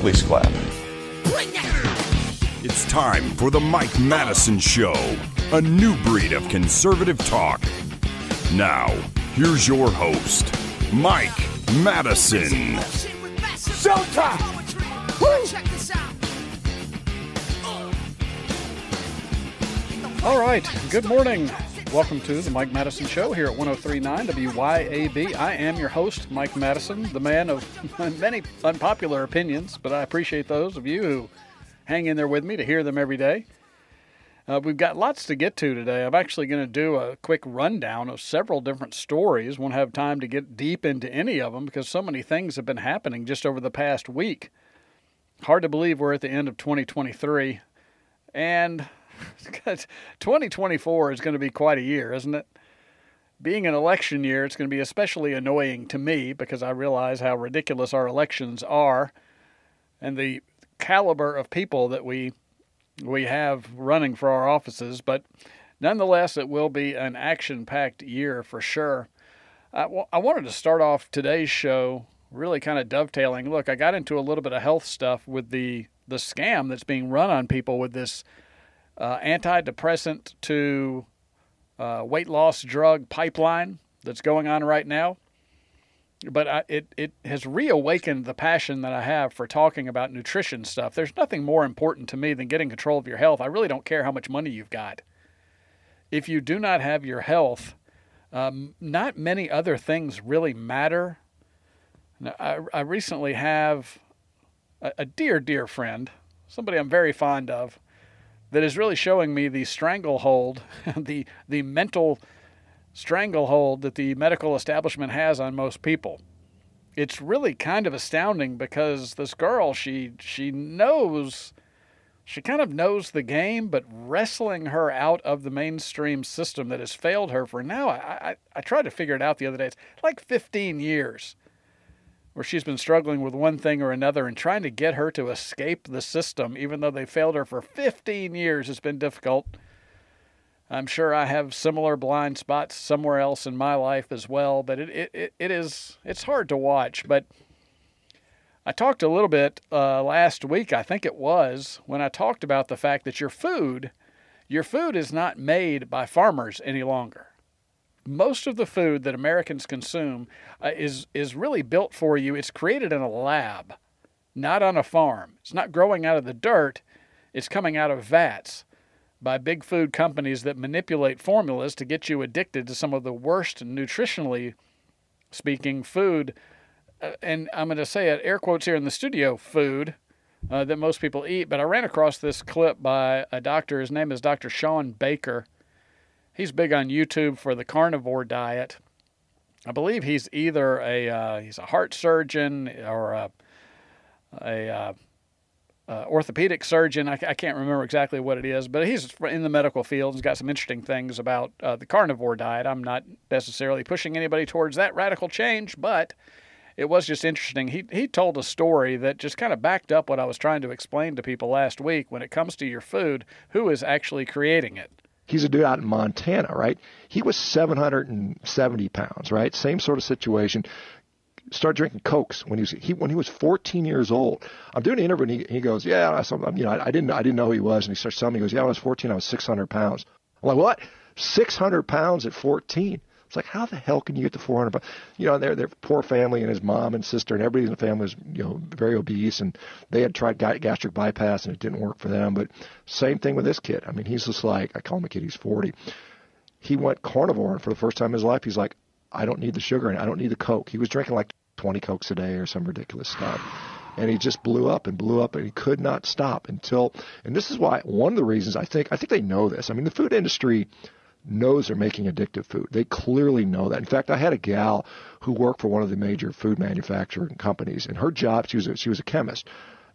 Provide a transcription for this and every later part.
Please clap. It's time for the Mike Madison Show, a new breed of conservative talk. Now, here's your host, Mike Madison. Showtime. All right. Good morning. Welcome to the Mike Madison Show here at 1039 WYAB. I am your host, Mike Madison, the man of many unpopular opinions, but I appreciate those of you who hang in there with me to hear them every day. Uh, we've got lots to get to today. I'm actually going to do a quick rundown of several different stories. Won't have time to get deep into any of them because so many things have been happening just over the past week. Hard to believe we're at the end of 2023. And 2024 is going to be quite a year, isn't it? Being an election year, it's going to be especially annoying to me because I realize how ridiculous our elections are and the caliber of people that we we have running for our offices. But nonetheless, it will be an action-packed year for sure. I, w- I wanted to start off today's show really kind of dovetailing. Look, I got into a little bit of health stuff with the the scam that's being run on people with this uh, antidepressant to uh, weight loss drug pipeline that's going on right now. But I, it, it has reawakened the passion that I have for talking about nutrition stuff. There's nothing more important to me than getting control of your health. I really don't care how much money you've got. If you do not have your health, um, not many other things really matter. Now, I, I recently have a, a dear, dear friend, somebody I'm very fond of, that is really showing me the stranglehold, the the mental stranglehold that the medical establishment has on most people. It's really kind of astounding because this girl, she she knows she kind of knows the game, but wrestling her out of the mainstream system that has failed her for now, I, I, I tried to figure it out the other day. It's like 15 years where she's been struggling with one thing or another and trying to get her to escape the system, even though they failed her for 15 years, has been difficult. I'm sure I have similar blind spots somewhere else in my life as well, but it, it, it is it's hard to watch. But I talked a little bit uh, last week, I think it was, when I talked about the fact that your food, your food is not made by farmers any longer most of the food that Americans consume uh, is is really built for you. It's created in a lab, not on a farm. It's not growing out of the dirt. It's coming out of vats by big food companies that manipulate formulas to get you addicted to some of the worst nutritionally speaking food. Uh, and I'm going to say it air quotes here in the studio food uh, that most people eat. But I ran across this clip by a doctor. His name is Dr. Shawn Baker he's big on YouTube for the carnivore diet. I believe he's either a uh, he's a heart surgeon or a, a uh, uh, orthopedic surgeon. I, I, can't remember exactly what it is, but he's in the medical field. He's got some interesting things about uh, the carnivore diet. I'm not necessarily pushing anybody towards that radical change, but it was just interesting. He he told a story that just kind of backed up what I was trying to explain to people last week. When it comes to your food, who is actually creating it? He's a dude out in Montana, right? He was 770 pounds, right? Same sort of situation. Started drinking cokes when he was he when he was 14 years old. I'm doing an interview and he, he goes, yeah, I, you know, I, I didn't I didn't know who he was, and he starts telling me, he goes, yeah, when I was 14, I was 600 pounds. I'm like, what? 600 pounds at 14? It's like, how the hell can you get to 400 pounds? You know, they're, they're poor family, and his mom and sister and everybody in the family was, you know, very obese, and they had tried gastric bypass, and it didn't work for them. But same thing with this kid. I mean, he's just like, I call him a kid, he's 40. He went carnivore, and for the first time in his life, he's like, I don't need the sugar, and I don't need the Coke. He was drinking like 20 Cokes a day or some ridiculous stuff and he just blew up and blew up and he could not stop until and this is why one of the reasons I think I think they know this. I mean the food industry knows they're making addictive food. They clearly know that. In fact, I had a gal who worked for one of the major food manufacturing companies, and her job she was a, she was a chemist,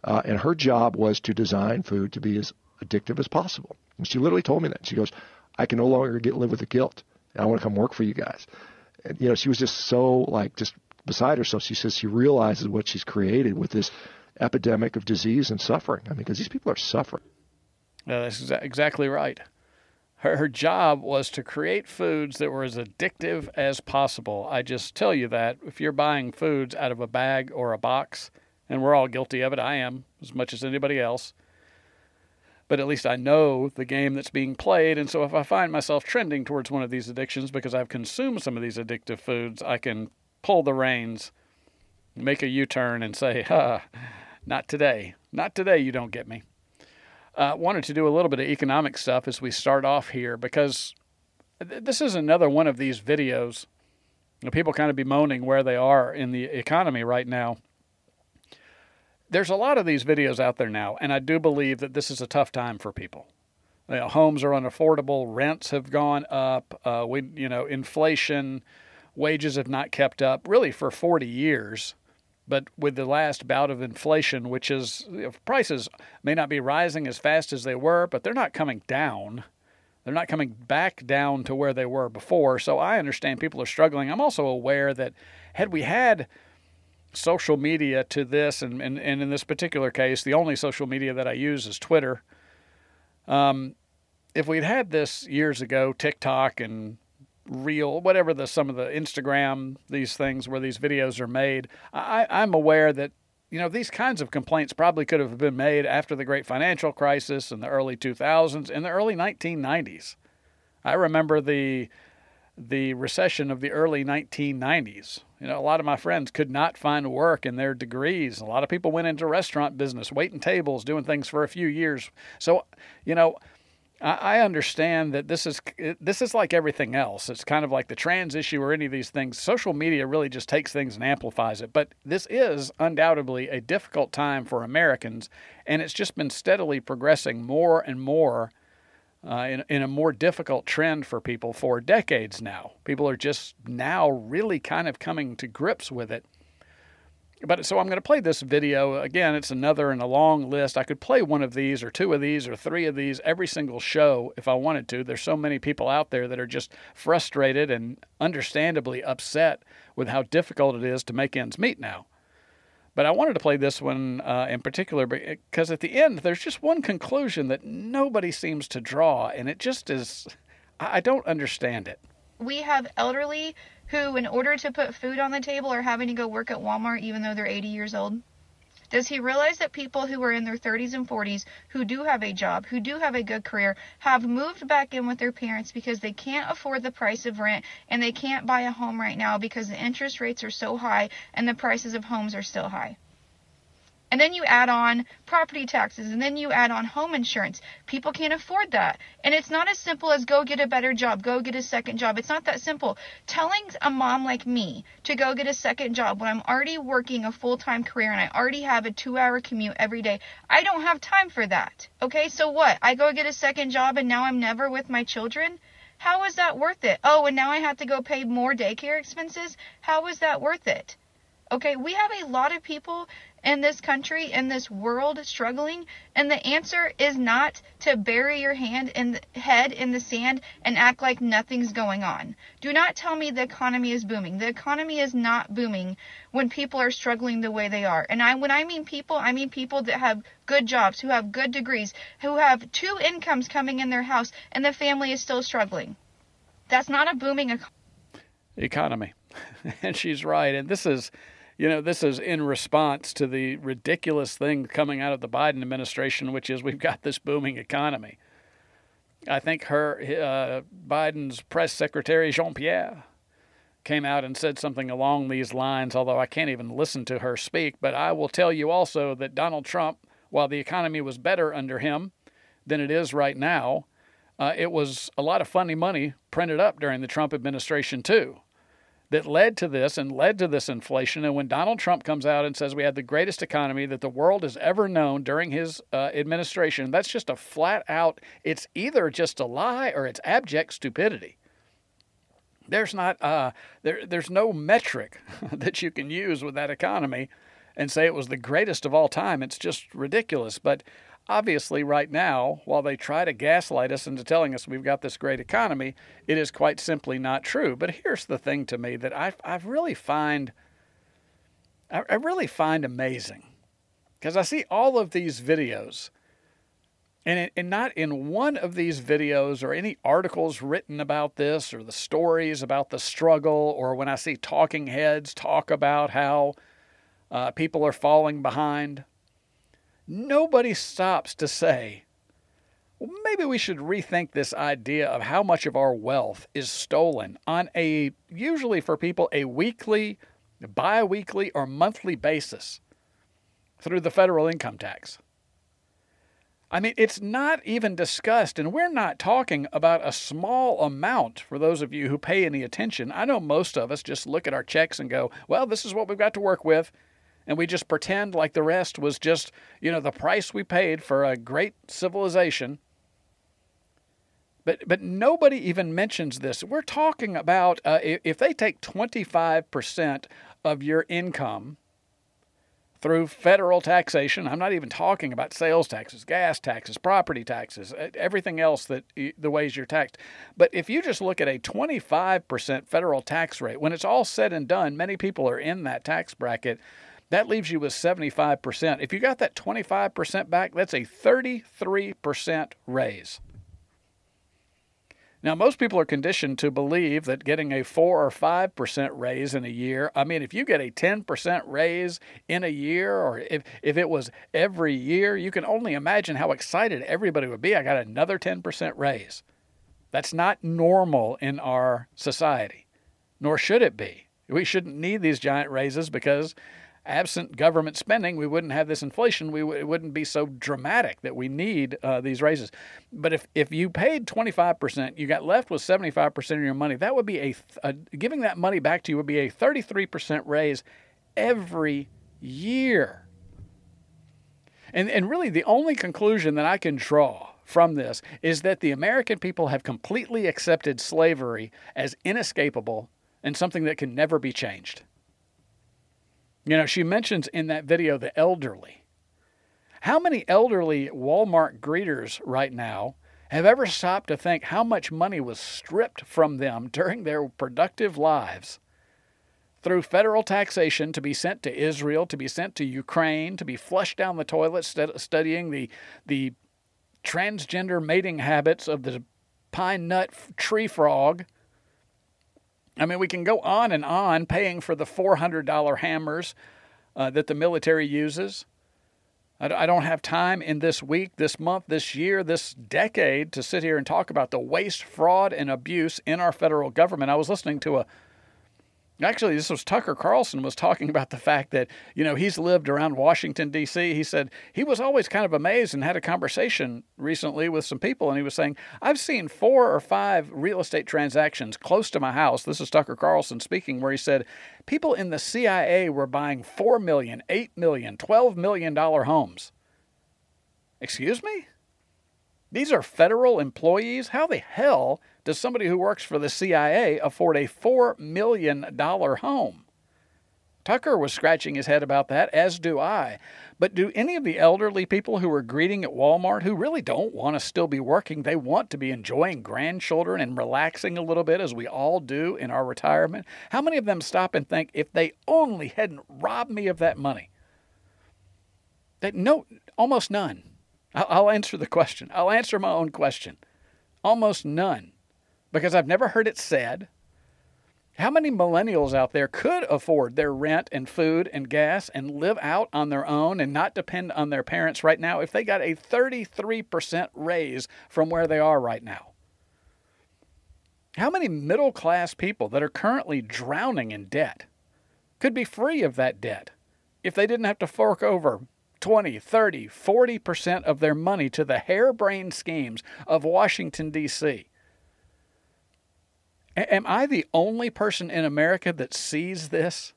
uh, and her job was to design food to be as addictive as possible. And she literally told me that. She goes, "I can no longer get live with the guilt. I want to come work for you guys." And, you know, she was just so like just beside herself. She says she realizes what she's created with this epidemic of disease and suffering. I mean, because these people are suffering. Yeah, that's exa- exactly right. Her, her job was to create foods that were as addictive as possible. I just tell you that if you're buying foods out of a bag or a box, and we're all guilty of it, I am as much as anybody else. But at least I know the game that's being played. And so if I find myself trending towards one of these addictions because I've consumed some of these addictive foods, I can pull the reins, make a U turn, and say, ha, not today. Not today, you don't get me uh, wanted to do a little bit of economic stuff as we start off here because th- this is another one of these videos. You know, people kind of bemoaning where they are in the economy right now. There's a lot of these videos out there now, and I do believe that this is a tough time for people. You know, homes are unaffordable, rents have gone up, uh, we, you know, inflation, wages have not kept up really for 40 years. But with the last bout of inflation, which is prices may not be rising as fast as they were, but they're not coming down. They're not coming back down to where they were before. So I understand people are struggling. I'm also aware that had we had social media to this, and, and, and in this particular case, the only social media that I use is Twitter. Um, if we'd had this years ago, TikTok and Reel, whatever the some of the Instagram these things where these videos are made. I, I'm aware that you know these kinds of complaints probably could have been made after the great financial crisis in the early 2000s in the early 1990s. I remember the the recession of the early 1990s. You know, a lot of my friends could not find work in their degrees. A lot of people went into restaurant business, waiting tables, doing things for a few years. So, you know, I understand that this is this is like everything else. It's kind of like the trans issue or any of these things. Social media really just takes things and amplifies it. But this is undoubtedly a difficult time for Americans, and it's just been steadily progressing more and more uh, in, in a more difficult trend for people for decades now. People are just now really kind of coming to grips with it but so I'm going to play this video. Again, it's another in a long list. I could play one of these or two of these or three of these every single show if I wanted to. There's so many people out there that are just frustrated and understandably upset with how difficult it is to make ends meet now. But I wanted to play this one uh, in particular because at the end, there's just one conclusion that nobody seems to draw, and it just is, I don't understand it. We have elderly who, in order to put food on the table, are having to go work at Walmart even though they're 80 years old? Does he realize that people who are in their 30s and 40s, who do have a job, who do have a good career, have moved back in with their parents because they can't afford the price of rent and they can't buy a home right now because the interest rates are so high and the prices of homes are still high? And then you add on property taxes and then you add on home insurance. People can't afford that. And it's not as simple as go get a better job, go get a second job. It's not that simple. Telling a mom like me to go get a second job when I'm already working a full time career and I already have a two hour commute every day, I don't have time for that. Okay, so what? I go get a second job and now I'm never with my children? How is that worth it? Oh, and now I have to go pay more daycare expenses? How is that worth it? Okay, we have a lot of people in this country, in this world struggling, and the answer is not to bury your hand in the head in the sand and act like nothing's going on. Do not tell me the economy is booming. The economy is not booming when people are struggling the way they are. And I when I mean people, I mean people that have good jobs, who have good degrees, who have two incomes coming in their house and the family is still struggling. That's not a booming economy. Economy. and she's right. And this is you know, this is in response to the ridiculous thing coming out of the Biden administration, which is we've got this booming economy. I think her uh, Biden's press secretary Jean Pierre came out and said something along these lines. Although I can't even listen to her speak, but I will tell you also that Donald Trump, while the economy was better under him than it is right now, uh, it was a lot of funny money printed up during the Trump administration too. That led to this and led to this inflation. And when Donald Trump comes out and says we had the greatest economy that the world has ever known during his uh, administration, that's just a flat out, it's either just a lie or it's abject stupidity. There's not, uh, there, there's no metric that you can use with that economy and say it was the greatest of all time. It's just ridiculous. But Obviously, right now, while they try to gaslight us into telling us we've got this great economy, it is quite simply not true. But here's the thing to me that I, I really find I, I really find amazing because I see all of these videos. And, it, and not in one of these videos or any articles written about this or the stories about the struggle or when I see talking heads talk about how uh, people are falling behind, nobody stops to say, well, maybe we should rethink this idea of how much of our wealth is stolen on a, usually for people, a weekly, bi weekly, or monthly basis through the federal income tax. I mean, it's not even discussed, and we're not talking about a small amount for those of you who pay any attention. I know most of us just look at our checks and go, well, this is what we've got to work with and we just pretend like the rest was just, you know, the price we paid for a great civilization. But, but nobody even mentions this. We're talking about uh, if they take 25% of your income through federal taxation, I'm not even talking about sales taxes, gas taxes, property taxes, everything else that the ways you're taxed. But if you just look at a 25% federal tax rate, when it's all said and done, many people are in that tax bracket that leaves you with 75%. If you got that 25% back, that's a 33% raise. Now, most people are conditioned to believe that getting a 4 or 5% raise in a year, I mean, if you get a 10% raise in a year, or if, if it was every year, you can only imagine how excited everybody would be. I got another 10% raise. That's not normal in our society, nor should it be. We shouldn't need these giant raises because absent government spending, we wouldn't have this inflation. We w- it wouldn't be so dramatic that we need uh, these raises. But if, if you paid 25%, you got left with 75% of your money, that would be a, a giving that money back to you would be a 33% raise every year. And, and really, the only conclusion that I can draw from this is that the American people have completely accepted slavery as inescapable and something that can never be changed. You know, she mentions in that video the elderly. How many elderly Walmart greeters right now have ever stopped to think how much money was stripped from them during their productive lives through federal taxation to be sent to Israel, to be sent to Ukraine, to be flushed down the toilet studying the, the transgender mating habits of the pine nut tree frog I mean, we can go on and on paying for the $400 hammers uh, that the military uses. I don't have time in this week, this month, this year, this decade to sit here and talk about the waste, fraud, and abuse in our federal government. I was listening to a Actually, this was Tucker Carlson was talking about the fact that, you know, he's lived around Washington, D.C. He said he was always kind of amazed and had a conversation recently with some people. And he was saying, I've seen four or five real estate transactions close to my house. This is Tucker Carlson speaking, where he said people in the CIA were buying $4 million, $8 million, $12 million homes. Excuse me? These are federal employees? How the hell does somebody who works for the CIA afford a $4 million home? Tucker was scratching his head about that, as do I. But do any of the elderly people who are greeting at Walmart who really don't want to still be working, they want to be enjoying grandchildren and relaxing a little bit as we all do in our retirement, how many of them stop and think if they only hadn't robbed me of that money? That no, almost none. I'll answer the question. I'll answer my own question. Almost none because I've never heard it said. How many millennials out there could afford their rent and food and gas and live out on their own and not depend on their parents right now if they got a 33% raise from where they are right now? How many middle class people that are currently drowning in debt could be free of that debt if they didn't have to fork over 20, 30, 40% of their money to the harebrained schemes of Washington, D.C.? Am I the only person in America that sees this?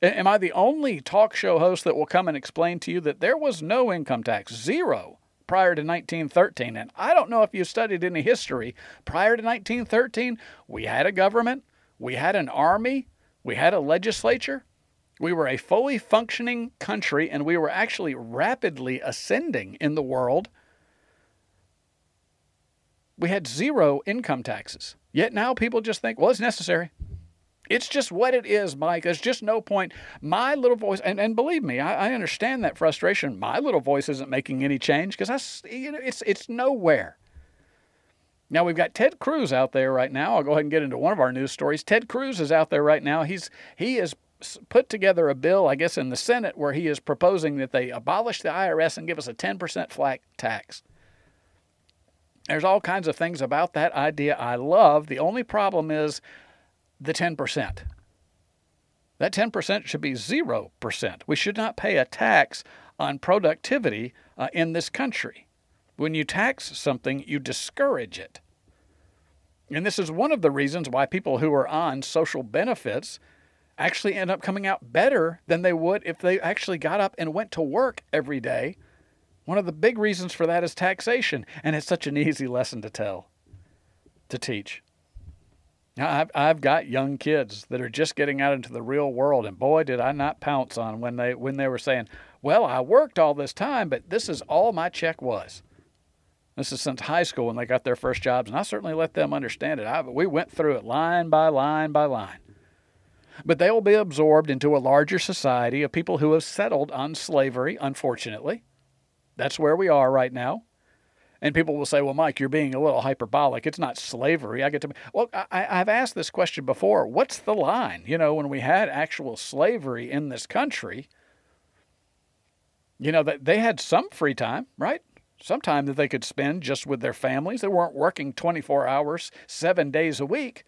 Am I the only talk show host that will come and explain to you that there was no income tax, zero, prior to 1913? And I don't know if you studied any history. Prior to 1913, we had a government, we had an army, we had a legislature, we were a fully functioning country, and we were actually rapidly ascending in the world. We had zero income taxes. Yet now people just think, well, it's necessary. It's just what it is, Mike. There's just no point. My little voice, and, and believe me, I, I understand that frustration. My little voice isn't making any change because you know, it's it's nowhere. Now we've got Ted Cruz out there right now. I'll go ahead and get into one of our news stories. Ted Cruz is out there right now. He's he has put together a bill, I guess, in the Senate where he is proposing that they abolish the IRS and give us a 10% flat tax. There's all kinds of things about that idea I love. The only problem is the 10%. That 10% should be 0%. We should not pay a tax on productivity uh, in this country. When you tax something, you discourage it. And this is one of the reasons why people who are on social benefits actually end up coming out better than they would if they actually got up and went to work every day. One of the big reasons for that is taxation, and it's such an easy lesson to tell, to teach. Now, I've, I've got young kids that are just getting out into the real world, and boy, did I not pounce on when they when they were saying, "Well, I worked all this time, but this is all my check was." This is since high school when they got their first jobs, and I certainly let them understand it. I, we went through it line by line by line. But they will be absorbed into a larger society of people who have settled on slavery, unfortunately. That's where we are right now. And people will say, well, Mike, you're being a little hyperbolic. It's not slavery. I get to, well, I, I've asked this question before. What's the line? You know, when we had actual slavery in this country, you know, they had some free time, right? Some time that they could spend just with their families. They weren't working 24 hours, seven days a week.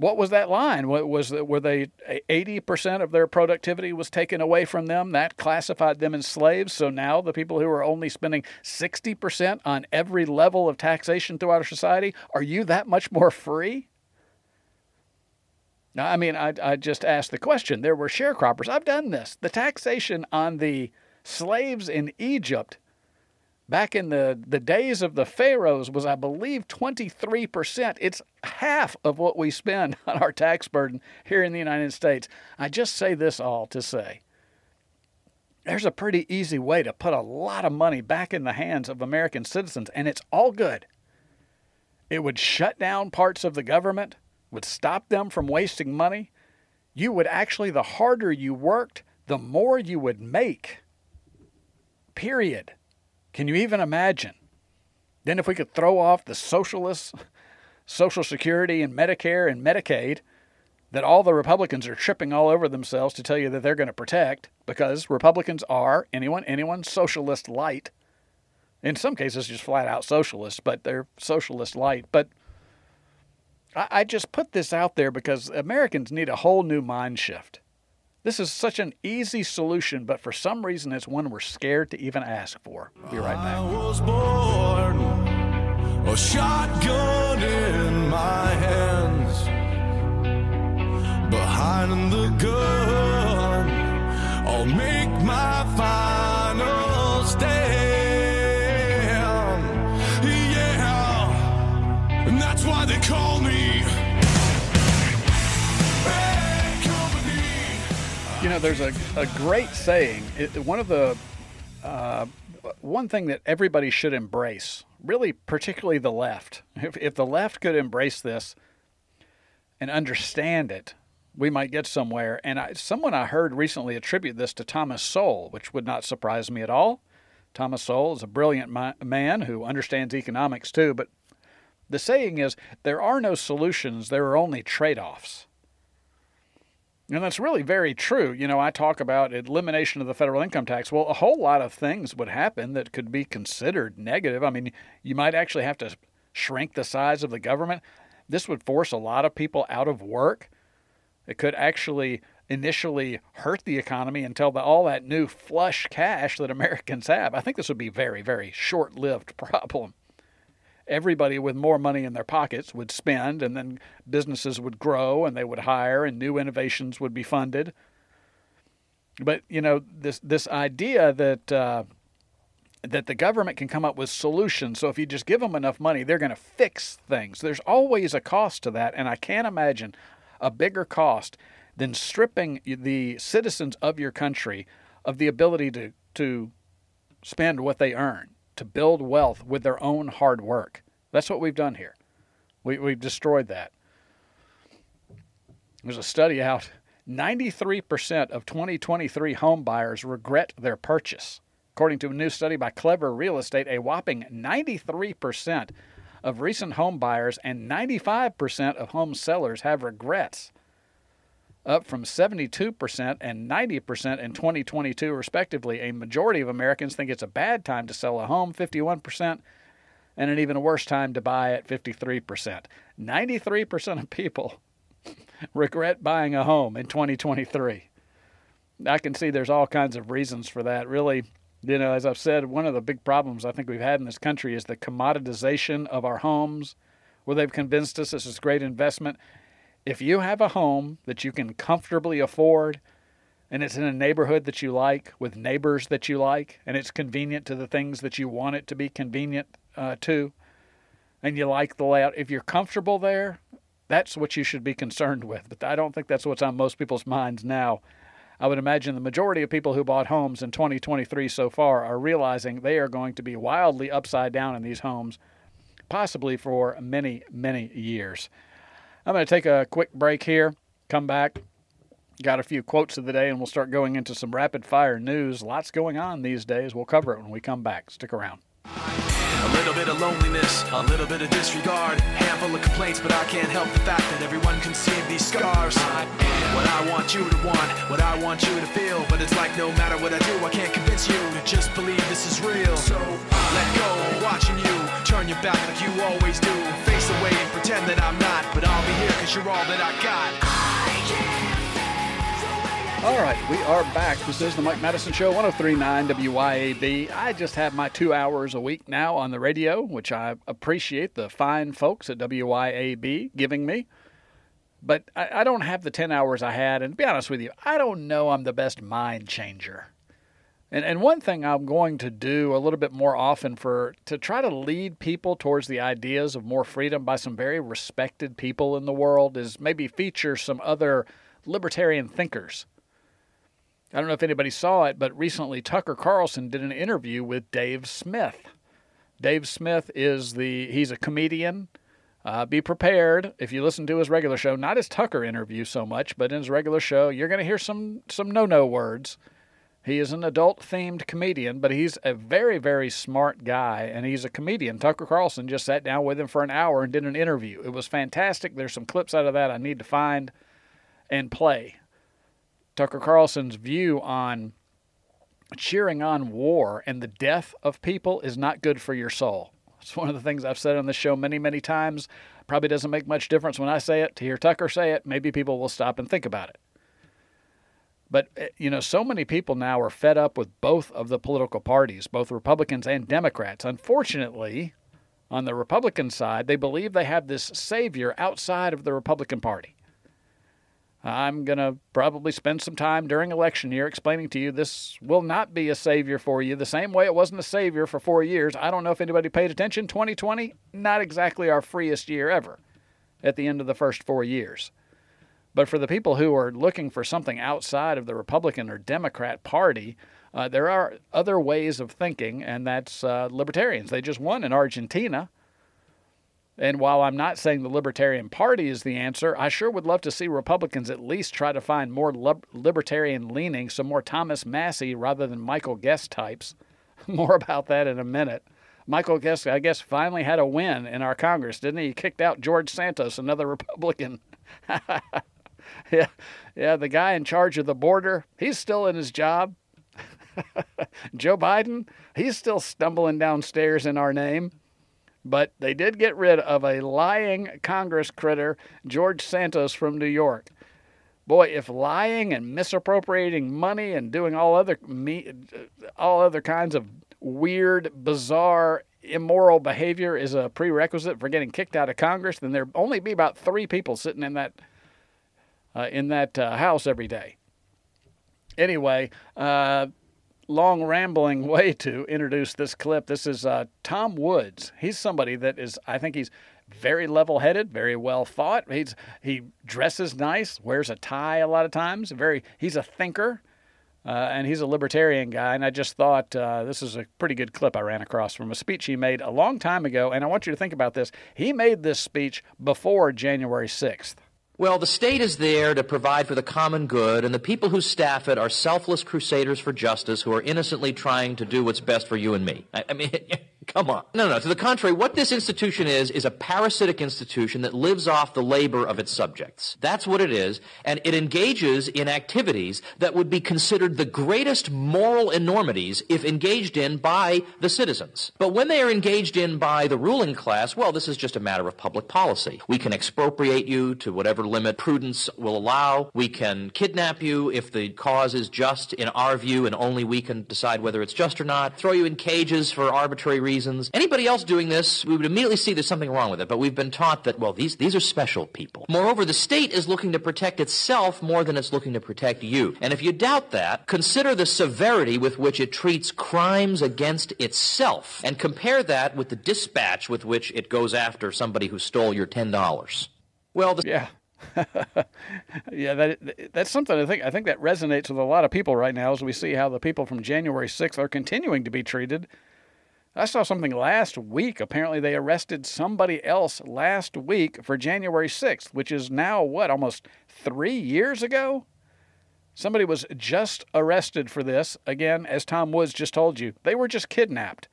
What was that line? Was were they 80% of their productivity was taken away from them? That classified them as slaves. So now the people who are only spending 60% on every level of taxation throughout our society, are you that much more free? Now, I mean, I, I just asked the question. There were sharecroppers. I've done this. The taxation on the slaves in Egypt back in the, the days of the pharaohs was, I believe, 23%. It's half of what we spend on our tax burden here in the United States. I just say this all to say there's a pretty easy way to put a lot of money back in the hands of American citizens, and it's all good. It would shut down parts of the government, would stop them from wasting money. You would actually, the harder you worked, the more you would make. Period. Can you even imagine? Then, if we could throw off the socialist Social Security and Medicare and Medicaid that all the Republicans are tripping all over themselves to tell you that they're going to protect because Republicans are anyone, anyone socialist light. In some cases, just flat out socialist, but they're socialist light. But I just put this out there because Americans need a whole new mind shift. This is such an easy solution, but for some reason, it's one we're scared to even ask for. Be right back. I was born a shotgun in my hands, behind the gun. I'll make my final stand. Yeah, and that's why they call me. Know, there's a, a great saying. It, one of the uh, one thing that everybody should embrace, really, particularly the left. If, if the left could embrace this and understand it, we might get somewhere. And I, someone I heard recently attribute this to Thomas Sowell, which would not surprise me at all. Thomas Sowell is a brilliant man who understands economics too. But the saying is there are no solutions, there are only trade offs. And that's really very true. You know, I talk about elimination of the federal income tax. Well, a whole lot of things would happen that could be considered negative. I mean, you might actually have to shrink the size of the government. This would force a lot of people out of work. It could actually initially hurt the economy until the, all that new flush cash that Americans have. I think this would be a very, very short lived problem. Everybody with more money in their pockets would spend, and then businesses would grow and they would hire, and new innovations would be funded. But you know this this idea that uh, that the government can come up with solutions. So if you just give them enough money, they're going to fix things. There's always a cost to that, and I can't imagine a bigger cost than stripping the citizens of your country of the ability to to spend what they earn, to build wealth with their own hard work. That's what we've done here. We, we've destroyed that. There's a study out 93% of 2023 home buyers regret their purchase. According to a new study by Clever Real Estate, a whopping 93% of recent home buyers and 95% of home sellers have regrets, up from 72% and 90% in 2022, respectively. A majority of Americans think it's a bad time to sell a home, 51%, and an even worse time to buy at 53%. 93% of people regret buying a home in 2023. I can see there's all kinds of reasons for that. Really, you know, as I've said, one of the big problems I think we've had in this country is the commoditization of our homes, where they've convinced us this is a great investment. If you have a home that you can comfortably afford, and it's in a neighborhood that you like, with neighbors that you like, and it's convenient to the things that you want it to be convenient uh, to, and you like the layout, if you're comfortable there, that's what you should be concerned with. But I don't think that's what's on most people's minds now. I would imagine the majority of people who bought homes in 2023 so far are realizing they are going to be wildly upside down in these homes, possibly for many, many years. I'm going to take a quick break here, come back, got a few quotes of the day, and we'll start going into some rapid fire news. Lots going on these days. We'll cover it when we come back. Stick around. A little bit of loneliness, a little bit of disregard, handful of complaints, but I can't help the fact that everyone can see these scars. I am what I want you to want, what I want you to feel, but it's like no matter what I do, I can't convince you to just believe this is real. So let go, watching you turn your back like you always do, away and pretend that I'm not, but I'll be here cause you're all that I got. All right, we are back. This is the Mike Madison Show, 1039 WYAB. I just have my two hours a week now on the radio, which I appreciate the fine folks at WYAB giving me. But I, I don't have the 10 hours I had, and to be honest with you, I don't know I'm the best mind changer. And, and one thing I'm going to do a little bit more often for to try to lead people towards the ideas of more freedom by some very respected people in the world is maybe feature some other libertarian thinkers I don't know if anybody saw it, but recently Tucker Carlson did an interview with Dave Smith. Dave Smith is the he's a comedian. Uh, be prepared if you listen to his regular show, not his Tucker interview so much, but in his regular show, you're going to hear some some no-no words. He is an adult-themed comedian, but he's a very very smart guy, and he's a comedian. Tucker Carlson just sat down with him for an hour and did an interview. It was fantastic. There's some clips out of that I need to find and play. Tucker Carlson's view on cheering on war and the death of people is not good for your soul. It's one of the things I've said on the show many, many times. Probably doesn't make much difference when I say it. To hear Tucker say it, maybe people will stop and think about it. But, eh, you know, so many people now are fed up with both of the political parties, both Republicans and Democrats. Unfortunately, on the Republican side, they believe they have this savior outside of the Republican Party. I'm going to probably spend some time during election year explaining to you this will not be a savior for you the same way it wasn't a savior for four years. I don't know if anybody paid attention. 2020, not exactly our freest year ever at the end of the first four years. But for the people who are looking for something outside of the Republican or Democrat Party, uh, there are other ways of thinking, and that's uh, libertarians. They just won in Argentina. And while I'm not saying the Libertarian Party is the answer, I sure would love to see Republicans at least try to find more libertarian leaning, some more Thomas Massie rather than Michael Guest types. more about that in a minute. Michael Guest, I guess, finally had a win in our Congress, didn't he? He kicked out George Santos, another Republican. yeah, yeah, the guy in charge of the border, he's still in his job. Joe Biden, he's still stumbling downstairs in our name. But they did get rid of a lying Congress critter, George Santos from New York. Boy, if lying and misappropriating money and doing all other me, all other kinds of weird, bizarre, immoral behavior is a prerequisite for getting kicked out of Congress, then there'd only be about three people sitting in that in that uh, house every day. Anyway, uh, long rambling way to introduce this clip. This is uh, Tom Woods. He's somebody that is, I think he's very level-headed, very well thought. He's he dresses nice, wears a tie a lot of times. Very, he's a thinker. Uh, and he's a libertarian guy, and I just thought uh, this is a pretty good clip I ran across from a speech he made a long time ago. And I want you to think about this. He made this speech before January 6th. Well, the state is there to provide for the common good, and the people who staff it are selfless crusaders for justice who are innocently trying to do what's best for you and me. I, I mean, come on. No, no, to the contrary, what this institution is, is a parasitic institution that lives off the labor of its subjects. That's what it is, and it engages in activities that would be considered the greatest moral enormities if engaged in by the citizens. But when they are engaged in by the ruling class, well, this is just a matter of public policy. We can expropriate you to whatever limit prudence will allow. We can kidnap you if the cause is just in our view and only we can decide whether it's just or not. Throw you in cages for arbitrary reasons. Anybody else doing this, we would immediately see there's something wrong with it, but we've been taught that, well, these, these are special people. Moreover, the state is looking to protect itself more than it's looking to protect you. And if you doubt that, consider the severity with which it treats crimes against itself and compare that with the dispatch with which it goes after somebody who stole your $10. Well, the- yeah. yeah, that that's something I think I think that resonates with a lot of people right now as we see how the people from January 6th are continuing to be treated. I saw something last week. Apparently, they arrested somebody else last week for January 6th, which is now what almost three years ago. Somebody was just arrested for this. Again, as Tom Woods just told you, they were just kidnapped.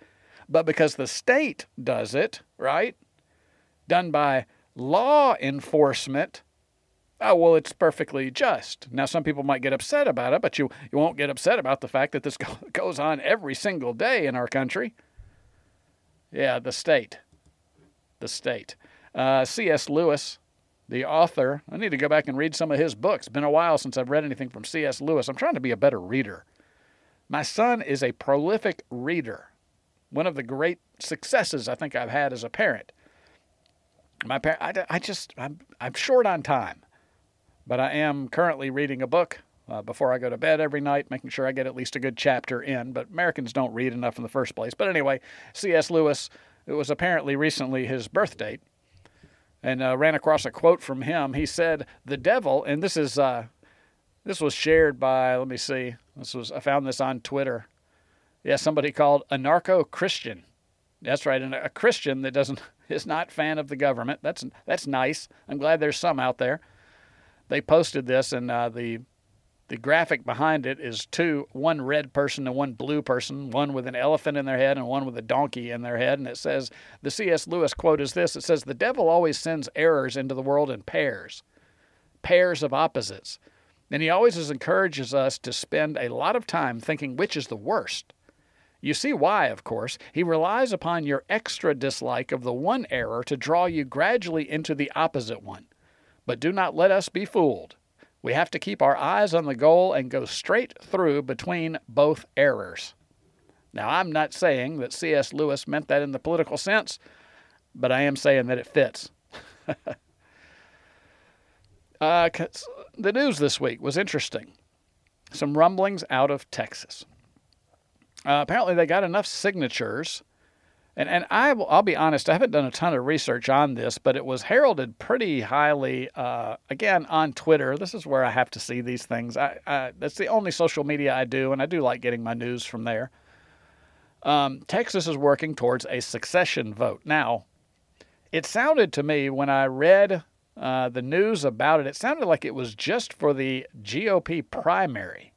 But because the state does it, right? Done by law enforcement, oh, well, it's perfectly just. Now, some people might get upset about it, but you, you won't get upset about the fact that this go, goes on every single day in our country. Yeah, the state. The state. Uh, C.S. Lewis, the author, I need to go back and read some of his books. Been a while since I've read anything from C.S. Lewis. I'm trying to be a better reader. My son is a prolific reader. One of the great successes I think I've had as a parent. My parent, I, I just, I'm, I'm short on time, but I am currently reading a book uh, before I go to bed every night, making sure I get at least a good chapter in. But Americans don't read enough in the first place. But anyway, C.S. Lewis, it was apparently recently his birth date, and uh, ran across a quote from him. He said, "The devil," and this is uh, this was shared by. Let me see. This was I found this on Twitter. Yeah, somebody called anarcho Christian. That's right, and a Christian that doesn't is not fan of the government. That's that's nice. I'm glad there's some out there. They posted this, and uh, the the graphic behind it is two one red person and one blue person, one with an elephant in their head and one with a donkey in their head. And it says the C.S. Lewis quote is this: It says the devil always sends errors into the world in pairs, pairs of opposites, and he always encourages us to spend a lot of time thinking which is the worst. You see why, of course. He relies upon your extra dislike of the one error to draw you gradually into the opposite one. But do not let us be fooled. We have to keep our eyes on the goal and go straight through between both errors. Now, I'm not saying that C.S. Lewis meant that in the political sense, but I am saying that it fits. uh, the news this week was interesting. Some rumblings out of Texas. Uh, apparently, they got enough signatures. And, and I will, I'll be honest, I haven't done a ton of research on this, but it was heralded pretty highly, uh, again, on Twitter. This is where I have to see these things. I, I, that's the only social media I do, and I do like getting my news from there. Um, Texas is working towards a succession vote. Now, it sounded to me when I read uh, the news about it, it sounded like it was just for the GOP primary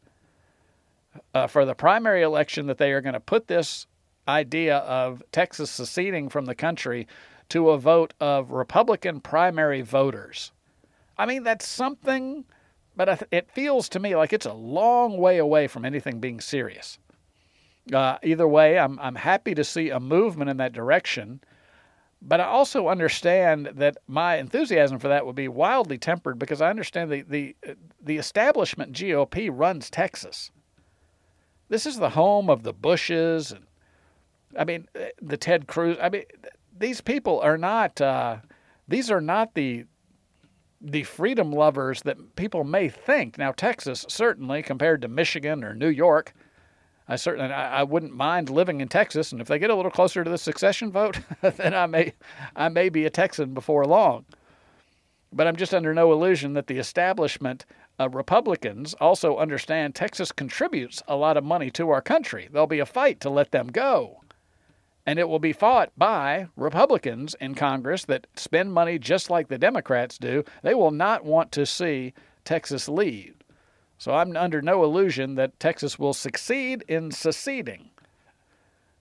uh, for the primary election that they are going to put this idea of Texas seceding from the country to a vote of Republican primary voters. I mean, that's something, but it feels to me like it's a long way away from anything being serious. Uh, either way, I'm, I'm happy to see a movement in that direction, but I also understand that my enthusiasm for that would be wildly tempered because I understand the, the, the establishment GOP runs Texas. This is the home of the Bushes and I mean, uh, the Ted Cruz. I mean, these people are not. Uh, these are not the the freedom lovers that people may think. Now, Texas certainly, compared to Michigan or New York, I certainly I, I wouldn't mind living in Texas. And if they get a little closer to the secession vote, then I may I may be a Texan before long. But I'm just under no illusion that the establishment uh, Republicans also understand Texas contributes a lot of money to our country. There'll be a fight to let them go. And it will be fought by Republicans in Congress that spend money just like the Democrats do. They will not want to see Texas leave. So I'm under no illusion that Texas will succeed in seceding.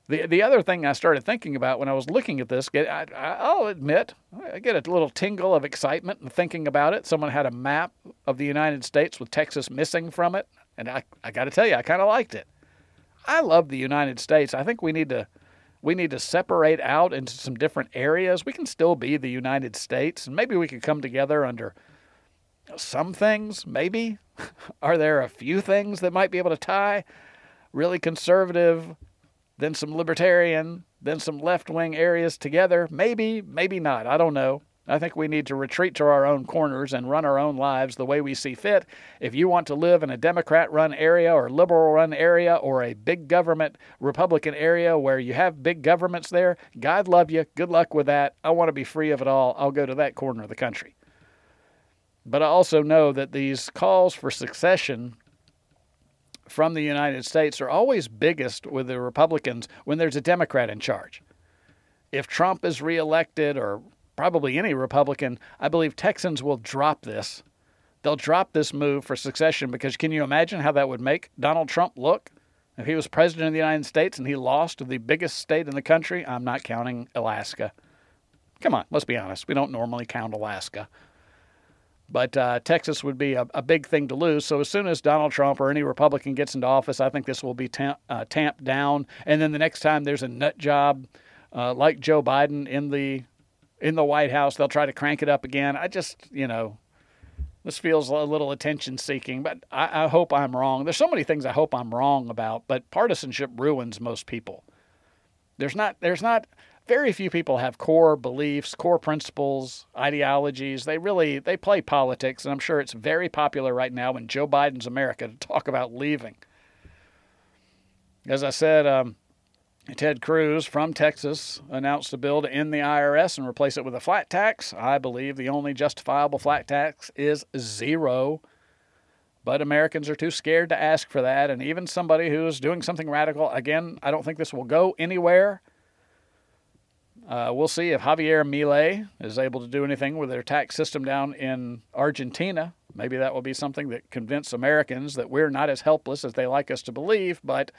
The, the other thing I started thinking about when I was looking at this, I, I'll admit, I get a little tingle of excitement in thinking about it. Someone had a map of the United States with Texas missing from it, and I, I got to tell you, I kind of liked it. I love the United States. I think we need to we need to separate out into some different areas. We can still be the United States, and maybe we could come together under some things. Maybe are there a few things that might be able to tie really conservative then some libertarian, then some left wing areas together. Maybe, maybe not. I don't know. I think we need to retreat to our own corners and run our own lives the way we see fit. If you want to live in a Democrat run area or liberal run area or a big government Republican area where you have big governments there, God love you. Good luck with that. I want to be free of it all. I'll go to that corner of the country. But I also know that these calls for succession from the United States are always biggest with the Republicans when there's a Democrat in charge. If Trump is reelected, or probably any Republican, I believe Texans will drop this. They'll drop this move for succession because can you imagine how that would make Donald Trump look? If he was president of the United States and he lost to the biggest state in the country, I'm not counting Alaska. Come on, let's be honest. We don't normally count Alaska. But uh, Texas would be a, a, big thing to lose. So as soon as Donald Trump or any Republican gets into office, I think this will be uh, tamped down. And then the next time there's a nut job uh, like Joe Biden in the in the White House, they'll try to crank it up again. I just, you know, this feels a little attention seeking, but I, I hope I'm wrong. There's so many things I hope I'm wrong about, but partisanship ruins most people. There's not there's not very few people have core beliefs, core principles, ideologies. They really they play politics, and I'm sure it's very popular right now in Joe Biden's America to talk about leaving. As I said, um, Ted Cruz from Texas announced a bill to end the IRS and replace it with a flat tax. I believe the only justifiable flat tax is zero. But Americans are too scared to ask for that. And even somebody who is doing something radical, again, I don't think this will go anywhere. Uh, we'll see if Javier Milei is able to do anything with their tax system down in Argentina. Maybe that will be something that convince Americans that we're not as helpless as they like us to believe. But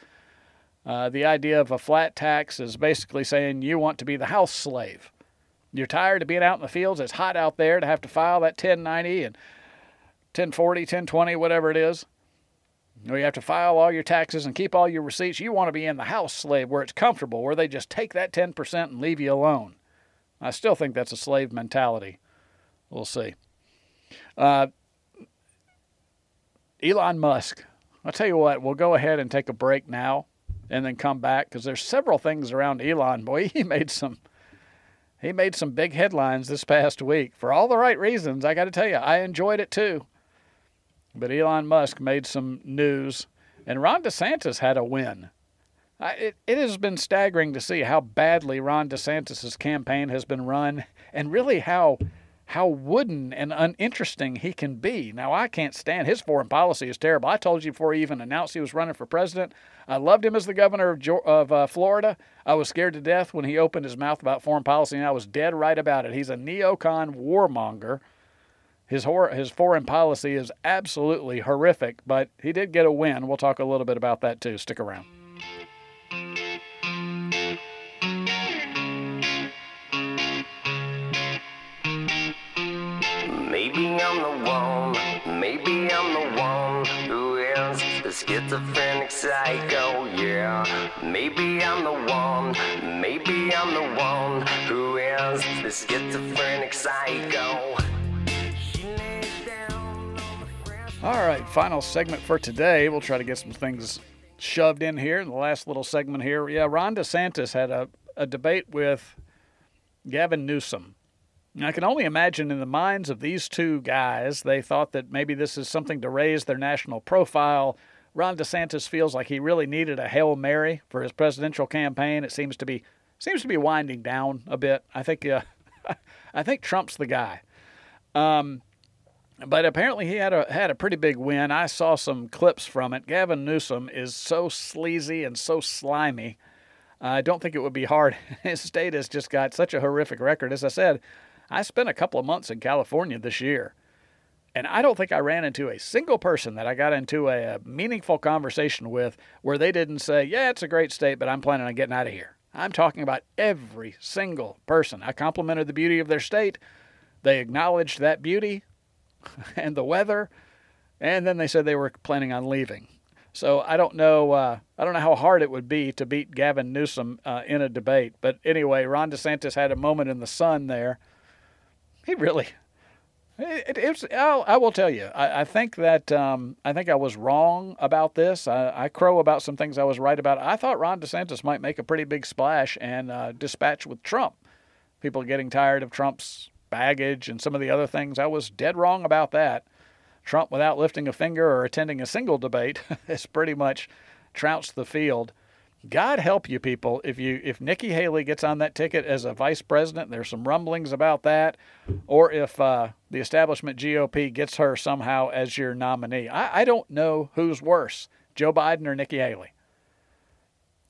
uh, the idea of a flat tax is basically saying you want to be the house slave. You're tired of being out in the fields. It's hot out there to have to file that 1090 and 1040, 1020, whatever it is. You, have to file all your taxes and keep all your receipts. You want to be in the house slave where it's comfortable, where they just take that 10% and leave you alone. I still think that's a slave mentality. We'll see. Uh, Elon Musk. I'll tell you what, we'll go ahead and take a break now and then come back because there's several things around Elon. Boy, he made some he made some big headlines this past week for all the right reasons. I got to tell you, I enjoyed it too. But Elon Musk made some news, and Ron DeSantis had a win. I, it, it has been staggering to see how badly Ron DeSantis' campaign has been run, and really how how wooden and uninteresting he can be. Now, I can't stand his foreign policy is terrible. I told you before he even announced he was running for president. I loved him as the governor of, of uh, Florida. I was scared to death when he opened his mouth about foreign policy, and I was dead right about it. He's a neocon warmonger his hor- his foreign policy is absolutely horrific, but he did get a win. We'll talk a little bit about that too. Stick around. Schizophrenic psycho, yeah. Maybe I'm the one, maybe I'm the one who is the schizophrenic psycho. All right, final segment for today. We'll try to get some things shoved in here in the last little segment here. Yeah, Ron DeSantis had a, a debate with Gavin Newsom. And I can only imagine in the minds of these two guys, they thought that maybe this is something to raise their national profile. Ron DeSantis feels like he really needed a hail mary for his presidential campaign. It seems to be seems to be winding down a bit. I think uh, I think Trump's the guy. Um, but apparently he had a had a pretty big win. I saw some clips from it. Gavin Newsom is so sleazy and so slimy. I don't think it would be hard. His state has just got such a horrific record. As I said, I spent a couple of months in California this year, and I don't think I ran into a single person that I got into a, a meaningful conversation with where they didn't say, "Yeah, it's a great state, but I'm planning on getting out of here." I'm talking about every single person. I complimented the beauty of their state. They acknowledged that beauty and the weather, and then they said they were planning on leaving. So I don't know. Uh, I don't know how hard it would be to beat Gavin Newsom uh, in a debate. But anyway, Ron DeSantis had a moment in the sun there. He really. It, it's. I'll, I will tell you. I, I think that um, I think I was wrong about this. I, I, crow about some things I was right about. I thought Ron DeSantis might make a pretty big splash and uh, dispatch with Trump. People getting tired of Trump's baggage and some of the other things. I was dead wrong about that. Trump, without lifting a finger or attending a single debate, has pretty much trounced the field. God help you people if you if Nikki Haley gets on that ticket as a vice president. There's some rumblings about that, or if uh, the establishment GOP gets her somehow as your nominee. I, I don't know who's worse, Joe Biden or Nikki Haley.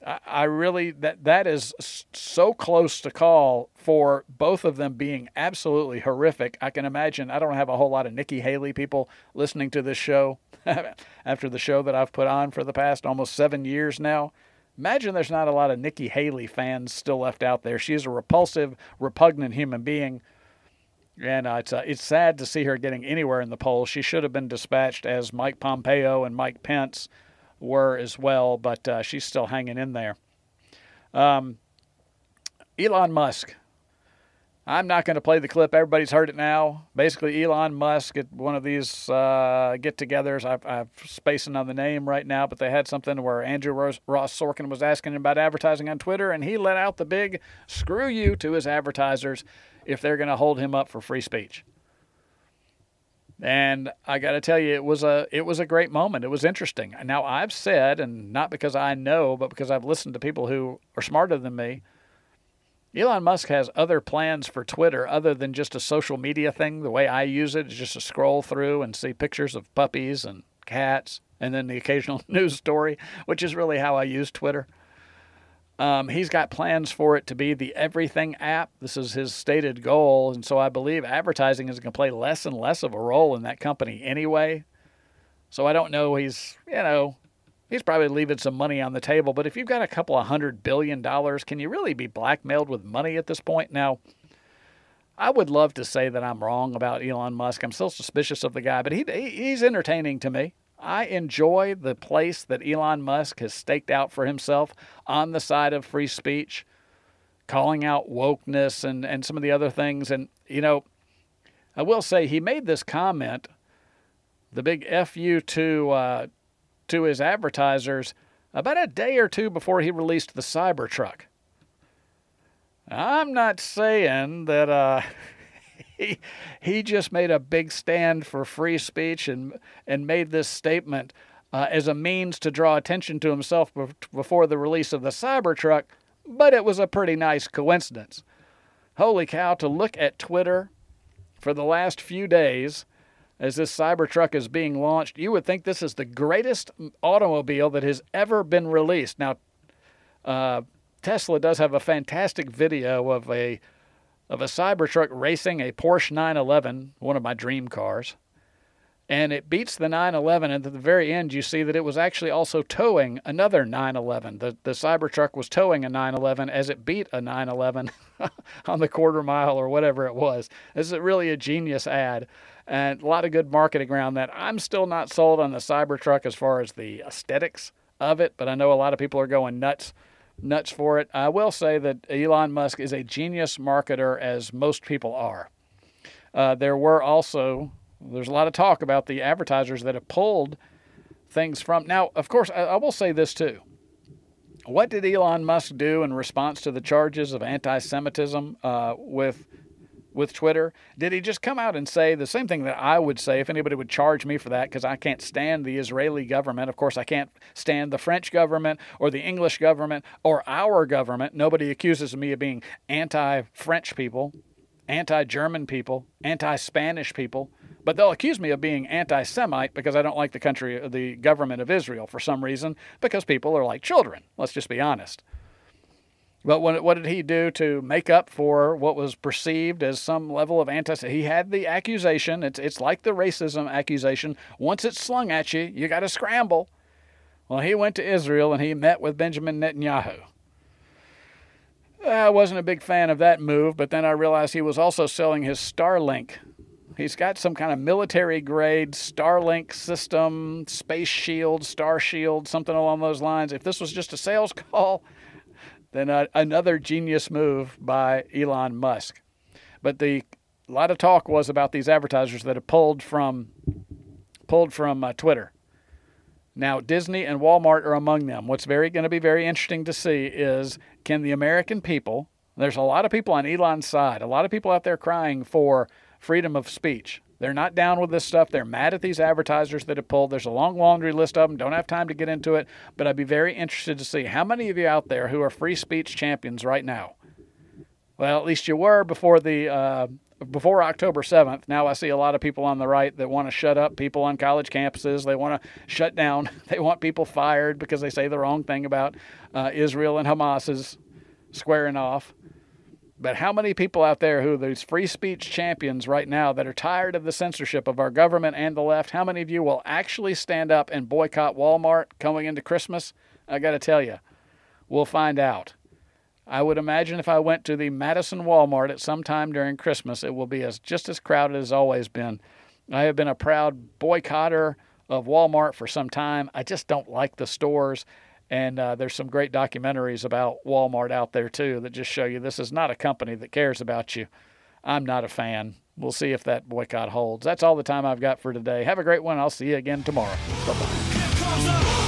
I really that that is so close to call for both of them being absolutely horrific. I can imagine. I don't have a whole lot of Nikki Haley people listening to this show after the show that I've put on for the past almost seven years now. Imagine there's not a lot of Nikki Haley fans still left out there. She's a repulsive, repugnant human being, and uh, it's uh, it's sad to see her getting anywhere in the polls. She should have been dispatched as Mike Pompeo and Mike Pence were as well, but uh, she's still hanging in there. Um, Elon Musk. I'm not going to play the clip. Everybody's heard it now. Basically, Elon Musk at one of these uh, get-togethers. I, I'm spacing on the name right now, but they had something where Andrew Ross, Ross Sorkin was asking him about advertising on Twitter, and he let out the big "screw you" to his advertisers if they're going to hold him up for free speech. And I got to tell you, it was a it was a great moment. It was interesting. Now I've said, and not because I know, but because I've listened to people who are smarter than me. Elon Musk has other plans for Twitter other than just a social media thing. The way I use it is just to scroll through and see pictures of puppies and cats, and then the occasional news story, which is really how I use Twitter. Um, he's got plans for it to be the everything app. This is his stated goal. And so I believe advertising is going to play less and less of a role in that company anyway. So I don't know. He's, you know, he's probably leaving some money on the table. But if you've got a couple of hundred billion dollars, can you really be blackmailed with money at this point? Now, I would love to say that I'm wrong about Elon Musk. I'm still suspicious of the guy, but he, he's entertaining to me. I enjoy the place that Elon Musk has staked out for himself on the side of free speech, calling out wokeness and, and some of the other things. And, you know, I will say he made this comment, the big FU to, uh, to his advertisers, about a day or two before he released the Cybertruck. I'm not saying that uh, he, he just made a big stand for free speech and, and made this statement uh, as a means to draw attention to himself before the release of the Cybertruck, but it was a pretty nice coincidence. Holy cow, to look at Twitter for the last few days as this Cybertruck is being launched, you would think this is the greatest automobile that has ever been released. Now, uh, Tesla does have a fantastic video of a of a Cybertruck racing a Porsche 911, one of my dream cars. And it beats the 911, and at the very end, you see that it was actually also towing another 911. The, the Cybertruck was towing a 911 as it beat a 911 on the quarter mile or whatever it was. This is really a genius ad, and a lot of good marketing around that. I'm still not sold on the Cybertruck as far as the aesthetics of it, but I know a lot of people are going nuts nuts for it. I will say that Elon Musk is a genius marketer, as most people are. Uh, there were also there's a lot of talk about the advertisers that have pulled things from. Now, of course, I, I will say this too. What did Elon Musk do in response to the charges of anti-Semitism uh, with with Twitter? Did he just come out and say the same thing that I would say if anybody would charge me for that because I can't stand the Israeli government? Of course, I can't stand the French government or the English government or our government. Nobody accuses me of being anti-French people, anti-German people, anti-Spanish people. But they'll accuse me of being anti Semite because I don't like the country, the government of Israel for some reason, because people are like children. Let's just be honest. But what, what did he do to make up for what was perceived as some level of anti? He had the accusation. It's it's like the racism accusation. Once it's slung at you, you got to scramble. Well, he went to Israel and he met with Benjamin Netanyahu. I wasn't a big fan of that move, but then I realized he was also selling his Starlink He's got some kind of military grade Starlink system, space shield, star shield, something along those lines. If this was just a sales call, then another genius move by Elon Musk. But the a lot of talk was about these advertisers that have pulled from pulled from uh, Twitter. Now Disney and Walmart are among them. What's very going to be very interesting to see is can the American people. There's a lot of people on Elon's side. A lot of people out there crying for freedom of speech. They're not down with this stuff. They're mad at these advertisers that have pulled. There's a long laundry list of them. Don't have time to get into it, but I'd be very interested to see how many of you out there who are free speech champions right now. Well, at least you were before the uh, before October 7th. Now I see a lot of people on the right that want to shut up people on college campuses. They want to shut down. They want people fired because they say the wrong thing about uh, Israel and Hamas is squaring off. But how many people out there who are these free speech champions right now that are tired of the censorship of our government and the left, how many of you will actually stand up and boycott Walmart coming into Christmas? I got to tell you, we'll find out. I would imagine if I went to the Madison Walmart at some time during Christmas, it will be as just as crowded as always been. I have been a proud boycotter of Walmart for some time. I just don't like the stores. And uh, there's some great documentaries about Walmart out there too that just show you this is not a company that cares about you. I'm not a fan. We'll see if that boycott holds. That's all the time I've got for today. Have a great one. I'll see you again tomorrow. Bye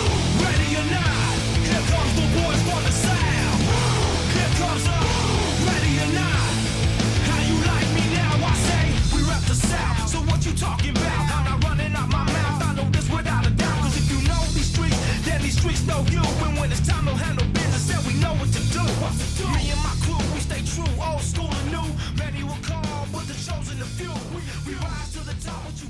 know you. And when it's time, no handle business, and we know what to do. What to do. Me and my crew, we stay true, old school and new. Many will call, but the chosen the few. We, we rise to the top, what you